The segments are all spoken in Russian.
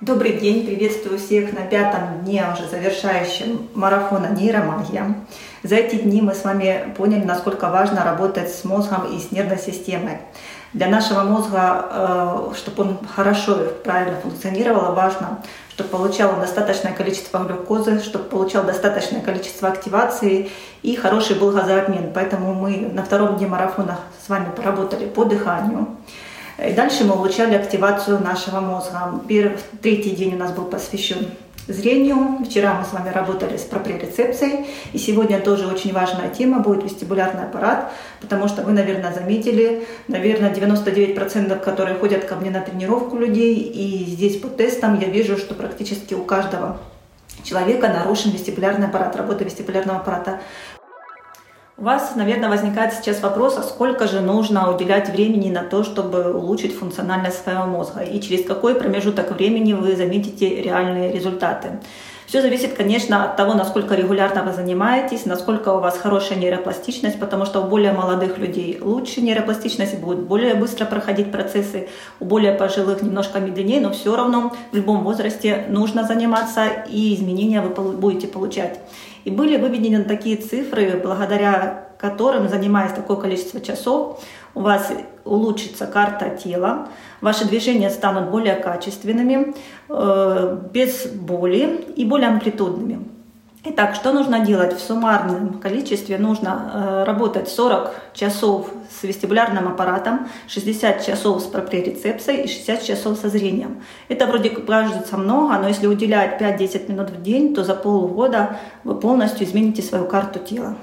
Добрый день, приветствую всех на пятом дне, уже завершающем марафона «Нейромагия». За эти дни мы с вами поняли, насколько важно работать с мозгом и с нервной системой. Для нашего мозга, э, чтобы он хорошо и правильно функционировал, важно, чтобы получал достаточное количество глюкозы, чтобы получал достаточное количество активации и хороший был газообмен. Поэтому мы на втором дне марафона с вами поработали по дыханию. И дальше мы улучшали активацию нашего мозга. Первый, третий день у нас был посвящен зрению. Вчера мы с вами работали с проприорецепцией. И сегодня тоже очень важная тема будет вестибулярный аппарат, потому что вы, наверное, заметили, наверное, 99% которые ходят ко мне на тренировку людей. И здесь по тестам я вижу, что практически у каждого человека нарушен вестибулярный аппарат, работа вестибулярного аппарата. У вас, наверное, возникает сейчас вопрос, а сколько же нужно уделять времени на то, чтобы улучшить функциональность своего мозга, и через какой промежуток времени вы заметите реальные результаты. Все зависит, конечно, от того, насколько регулярно вы занимаетесь, насколько у вас хорошая нейропластичность, потому что у более молодых людей лучше нейропластичность, будут более быстро проходить процессы, у более пожилых немножко медленнее, но все равно в любом возрасте нужно заниматься, и изменения вы будете получать. И были выведены такие цифры, благодаря которым, занимаясь такое количество часов, у вас улучшится карта тела, ваши движения станут более качественными, э, без боли и более амплитудными. Итак, что нужно делать? В суммарном количестве нужно э, работать 40 часов с вестибулярным аппаратом, 60 часов с проприорецепцией и 60 часов со зрением. Это вроде кажется много, но если уделять 5-10 минут в день, то за полгода вы полностью измените свою карту тела.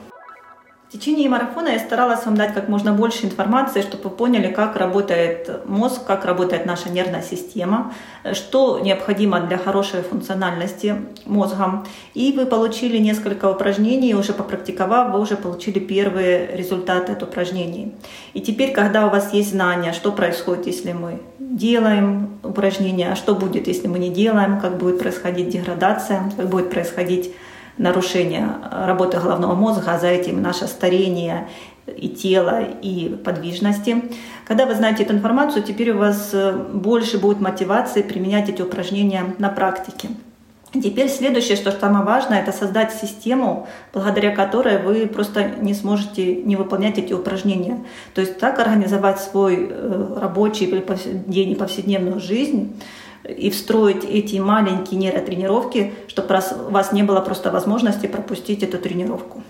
В течение марафона я старалась вам дать как можно больше информации, чтобы вы поняли, как работает мозг, как работает наша нервная система, что необходимо для хорошей функциональности мозга. И вы получили несколько упражнений, уже попрактиковав, вы уже получили первые результаты от упражнений. И теперь, когда у вас есть знания, что происходит, если мы делаем упражнения, а что будет, если мы не делаем, как будет происходить деградация, как будет происходить нарушение работы головного мозга, а за этим наше старение и тела, и подвижности. Когда вы знаете эту информацию, теперь у вас э, больше будет мотивации применять эти упражнения на практике. Теперь следующее, что самое важное, это создать систему, благодаря которой вы просто не сможете не выполнять эти упражнения. То есть так организовать свой э, рабочий день и повседневную жизнь, и встроить эти маленькие нейротренировки, чтобы у вас не было просто возможности пропустить эту тренировку.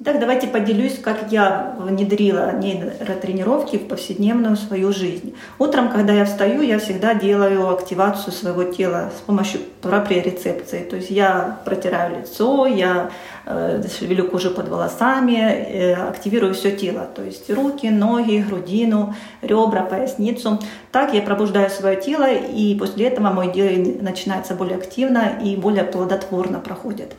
Итак, давайте поделюсь, как я внедрила нейротренировки в повседневную свою жизнь. Утром, когда я встаю, я всегда делаю активацию своего тела с помощью проприорецепции. То есть я протираю лицо, я э, шевелю кожу под волосами, э, активирую все тело. То есть руки, ноги, грудину, ребра, поясницу. Так я пробуждаю свое тело, и после этого мой день начинается более активно и более плодотворно проходит.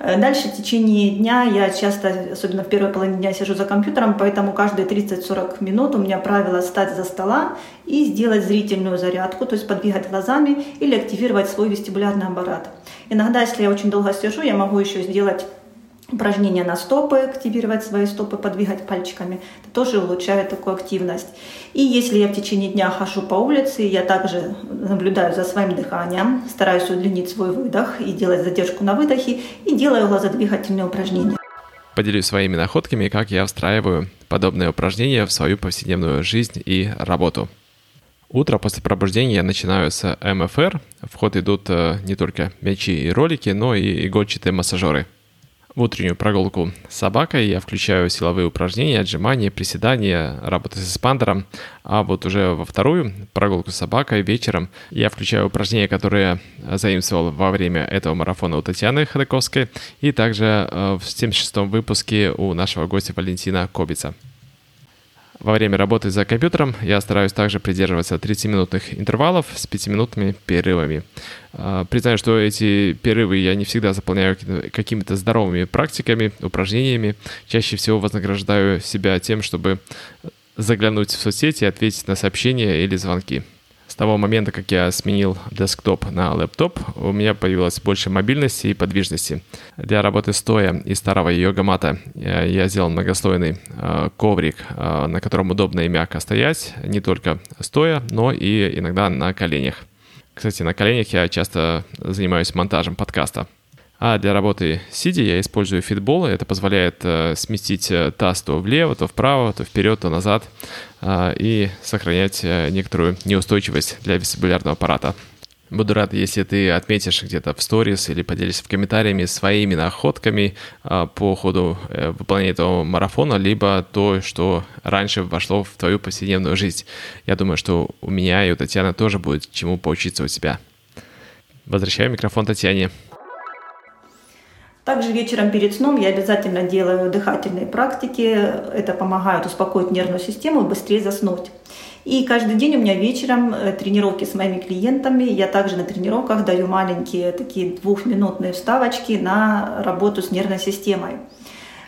Э, дальше в течение дня я часто, особенно в первой половине дня, сижу за компьютером, поэтому каждые 30-40 минут у меня правило встать за стола и сделать зрительную зарядку, то есть подвигать глазами или активировать свой вестибулярный аппарат. Иногда, если я очень долго сижу, я могу еще сделать упражнения на стопы, активировать свои стопы, подвигать пальчиками. Это тоже улучшает такую активность. И если я в течение дня хожу по улице, я также наблюдаю за своим дыханием, стараюсь удлинить свой выдох и делать задержку на выдохе, и делаю глазодвигательные упражнения. Поделюсь своими находками, как я встраиваю подобные упражнения в свою повседневную жизнь и работу. Утро после пробуждения я начинаю с МФР. В ход идут э, не только мячи и ролики, но и игольчатые массажеры – в утреннюю прогулку с собакой я включаю силовые упражнения, отжимания, приседания, работы с эспандером. А вот уже во вторую прогулку с собакой вечером я включаю упражнения, которые заимствовал во время этого марафона у Татьяны Ходаковской и также э, в 76-м выпуске у нашего гостя Валентина Кобица. Во время работы за компьютером я стараюсь также придерживаться 30-минутных интервалов с 5-минутными перерывами. А, признаю, что эти перерывы я не всегда заполняю какими-то здоровыми практиками, упражнениями. Чаще всего вознаграждаю себя тем, чтобы заглянуть в соцсети и ответить на сообщения или звонки того момента, как я сменил десктоп на лэптоп, у меня появилось больше мобильности и подвижности. Для работы стоя и старого йога-мата я сделал многослойный э, коврик, э, на котором удобно и мягко стоять, не только стоя, но и иногда на коленях. Кстати, на коленях я часто занимаюсь монтажем подкаста. А для работы сидя я использую фитбол. Это позволяет э, сместить э, таз то влево, то вправо, то вперед, то назад э, и сохранять э, некоторую неустойчивость для вестибулярного аппарата. Буду рад, если ты отметишь где-то в сторис или поделишься в комментариями своими находками э, по ходу э, выполнения этого марафона, либо то, что раньше вошло в твою повседневную жизнь. Я думаю, что у меня и у Татьяны тоже будет чему поучиться у тебя. Возвращаю микрофон Татьяне. Также вечером перед сном я обязательно делаю дыхательные практики. Это помогает успокоить нервную систему и быстрее заснуть. И каждый день у меня вечером э, тренировки с моими клиентами. Я также на тренировках даю маленькие такие двухминутные вставочки на работу с нервной системой.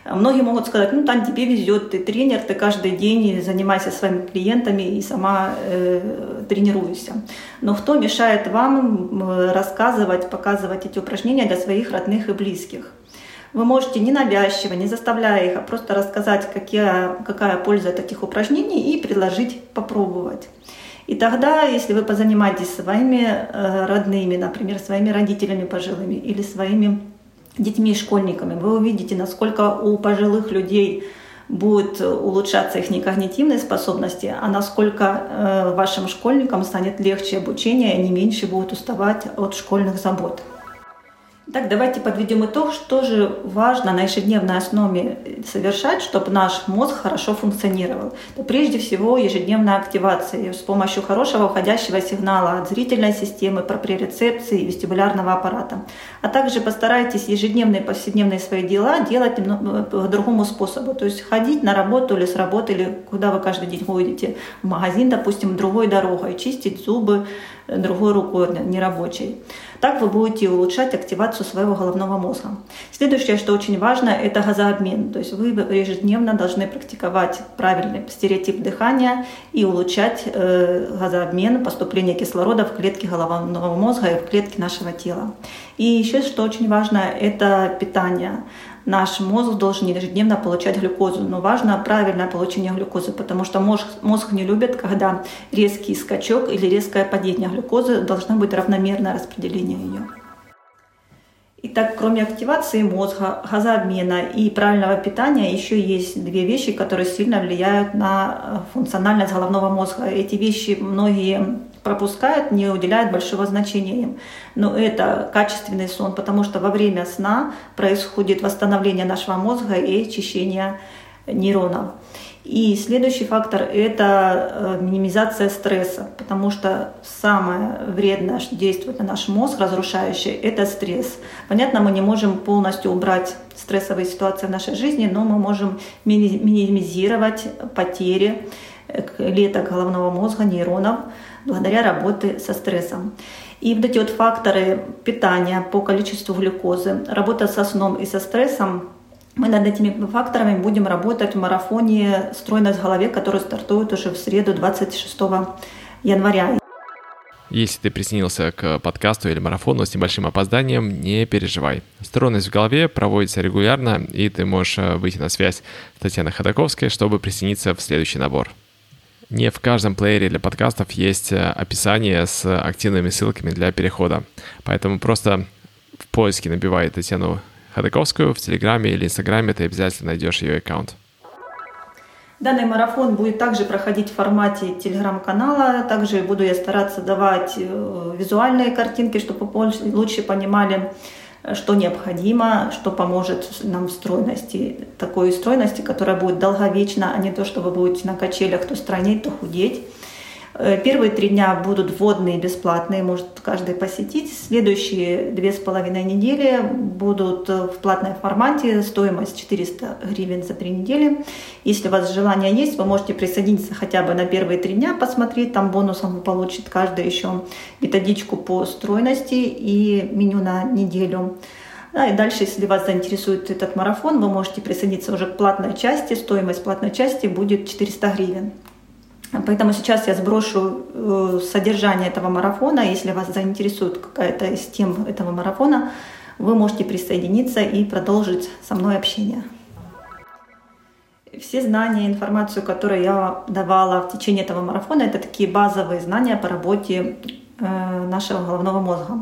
Многие могут сказать, ну, Тань, тебе везет, ты тренер, ты каждый день занимайся своими клиентами и сама э, тренируешься. Но кто мешает вам рассказывать, показывать эти упражнения для своих родных и близких? Вы можете не навязчиво, не заставляя их, а просто рассказать, какие, какая польза от этих упражнений и предложить попробовать. И тогда, если вы позанимаетесь своими э, родными, например, своими родителями пожилыми или своими детьми, школьниками, вы увидите, насколько у пожилых людей будет улучшаться их когнитивные способности, а насколько э, вашим школьникам станет легче обучение, и они меньше будут уставать от школьных забот. Так, давайте подведем итог, что же важно на ежедневной основе совершать, чтобы наш мозг хорошо функционировал. Это прежде всего ежедневная активация с помощью хорошего уходящего сигнала от зрительной системы, проприорецепции и вестибулярного аппарата. А также постарайтесь ежедневные повседневные свои дела делать по другому способу. То есть ходить на работу или с работы, или куда вы каждый день ходите, в магазин, допустим, другой дорогой, чистить зубы другой рукой, нерабочей. Так вы будете улучшать активацию своего головного мозга. Следующее, что очень важно, это газообмен. То есть вы ежедневно должны практиковать правильный стереотип дыхания и улучшать э, газообмен, поступление кислорода в клетки головного мозга и в клетки нашего тела. И еще, что очень важно, это питание наш мозг должен ежедневно получать глюкозу. Но важно правильное получение глюкозы, потому что мозг, мозг не любит, когда резкий скачок или резкое падение глюкозы, должно быть равномерное распределение ее. Итак, кроме активации мозга, газообмена и правильного питания, еще есть две вещи, которые сильно влияют на функциональность головного мозга. Эти вещи многие пропускают, не уделяют большого значения им. Но это качественный сон, потому что во время сна происходит восстановление нашего мозга и очищение нейронов. И следующий фактор – это э, минимизация стресса, потому что самое вредное, что действует на наш мозг, разрушающее – это стресс. Понятно, мы не можем полностью убрать стрессовые ситуации в нашей жизни, но мы можем минимизировать потери э, клеток головного мозга, нейронов, благодаря работе со стрессом. И вот эти вот факторы питания по количеству глюкозы, работа со сном и со стрессом, мы над этими факторами будем работать в марафоне «Стройность в голове», который стартует уже в среду 26 января. Если ты присоединился к подкасту или марафону с небольшим опозданием, не переживай. Стройность в голове проводится регулярно, и ты можешь э, выйти на связь с Татьяной Ходаковской, чтобы присоединиться в следующий набор. Не в каждом плеере для подкастов есть э, описание с активными ссылками для перехода. Поэтому просто в поиске набивай Татьяну Ходаковскую в Телеграме или Инстаграме, ты обязательно найдешь ее аккаунт. Данный марафон будет также проходить в формате телеграм-канала. Также буду я стараться давать э, визуальные картинки, чтобы лучше понимали, что необходимо, что поможет нам в стройности, такой стройности, которая будет долговечна, а не то, что вы будете на качелях то странить, то худеть. Э, первые три дня будут вводные, бесплатные, может каждый посетить. Следующие две с половиной недели будут в платном формате, стоимость 400 гривен за три недели. Если у вас желание есть, вы можете присоединиться хотя бы на первые три дня, посмотреть, там бонусом вы получите каждый еще методичку по стройности и меню на неделю. Да, и дальше, если вас заинтересует этот марафон, вы можете присоединиться уже к платной части. Стоимость платной части будет 400 гривен. Поэтому сейчас я сброшу э, содержание этого марафона. Если вас заинтересует какая-то из тем этого марафона, вы можете присоединиться и продолжить со мной общение. Все знания, информацию, которую я давала в течение этого марафона, это такие базовые знания по работе э, нашего головного мозга.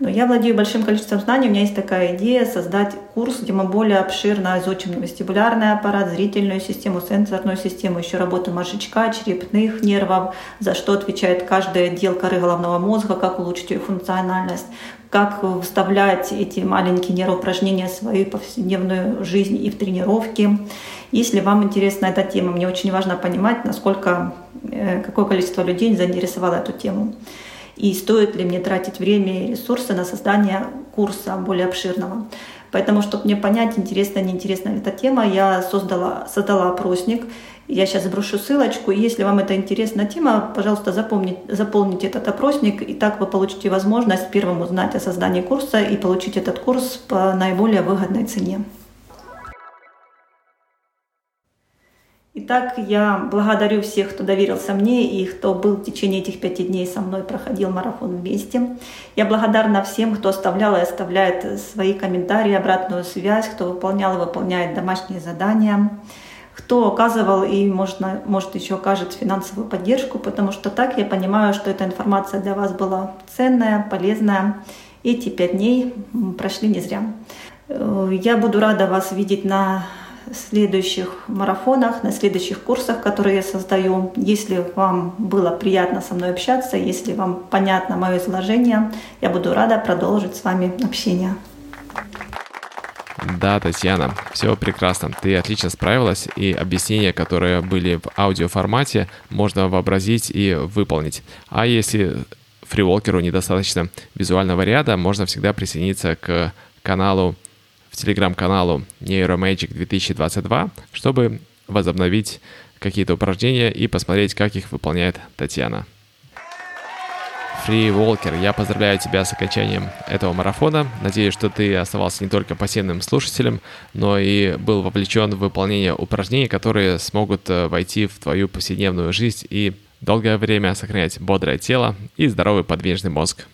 Но я владею большим количеством знаний. У меня есть такая идея создать курс, где мы более обширно изучим вестибулярный аппарат, зрительную систему, сенсорную систему, еще работу мозжечка, черепных нервов, за что отвечает каждый отдел коры головного мозга, как улучшить ее функциональность, как вставлять эти маленькие нейроупражнения в свою повседневную жизнь и в тренировки. Если вам интересна эта тема, мне очень важно понимать, насколько, э, какое количество людей заинтересовало эту тему и стоит ли мне тратить время и ресурсы на создание курса более обширного. Поэтому, чтобы мне понять, интересна, неинтересна эта тема, я создала, создала опросник. Я сейчас сброшу ссылочку. Если вам это интересная тема, пожалуйста, запомните, заполните этот опросник, и так вы получите возможность первым узнать о создании курса и получить этот курс по наиболее выгодной цене. Итак, я благодарю всех, кто доверился мне и кто был в течение этих пяти дней со мной, проходил марафон вместе. Я благодарна всем, кто оставлял и оставляет свои комментарии, обратную связь, кто выполнял и выполняет домашние задания, кто оказывал и, может, может еще окажет финансовую поддержку, потому что так я понимаю, что эта информация для вас была ценная, полезная. Эти пять дней прошли не зря. Э, я буду рада вас видеть на следующих марафонах, на следующих курсах, которые я создаю. Если вам было приятно со мной общаться, если вам понятно мое изложение, я буду рада продолжить с вами общение. Да, Татьяна, все прекрасно. Ты отлично справилась, и объяснения, которые были в аудиоформате, можно вообразить и выполнить. А если фриволкеру недостаточно визуального ряда, можно всегда присоединиться к каналу телеграм-каналу Neuromagic 2022, чтобы возобновить какие-то упражнения и посмотреть, как их выполняет Татьяна. Free Walker, я поздравляю тебя с окончанием этого марафона. Надеюсь, что ты оставался не только пассивным слушателем, но и был вовлечен в выполнение упражнений, которые смогут э, войти в твою повседневную жизнь и долгое время сохранять бодрое тело и здоровый подвижный мозг.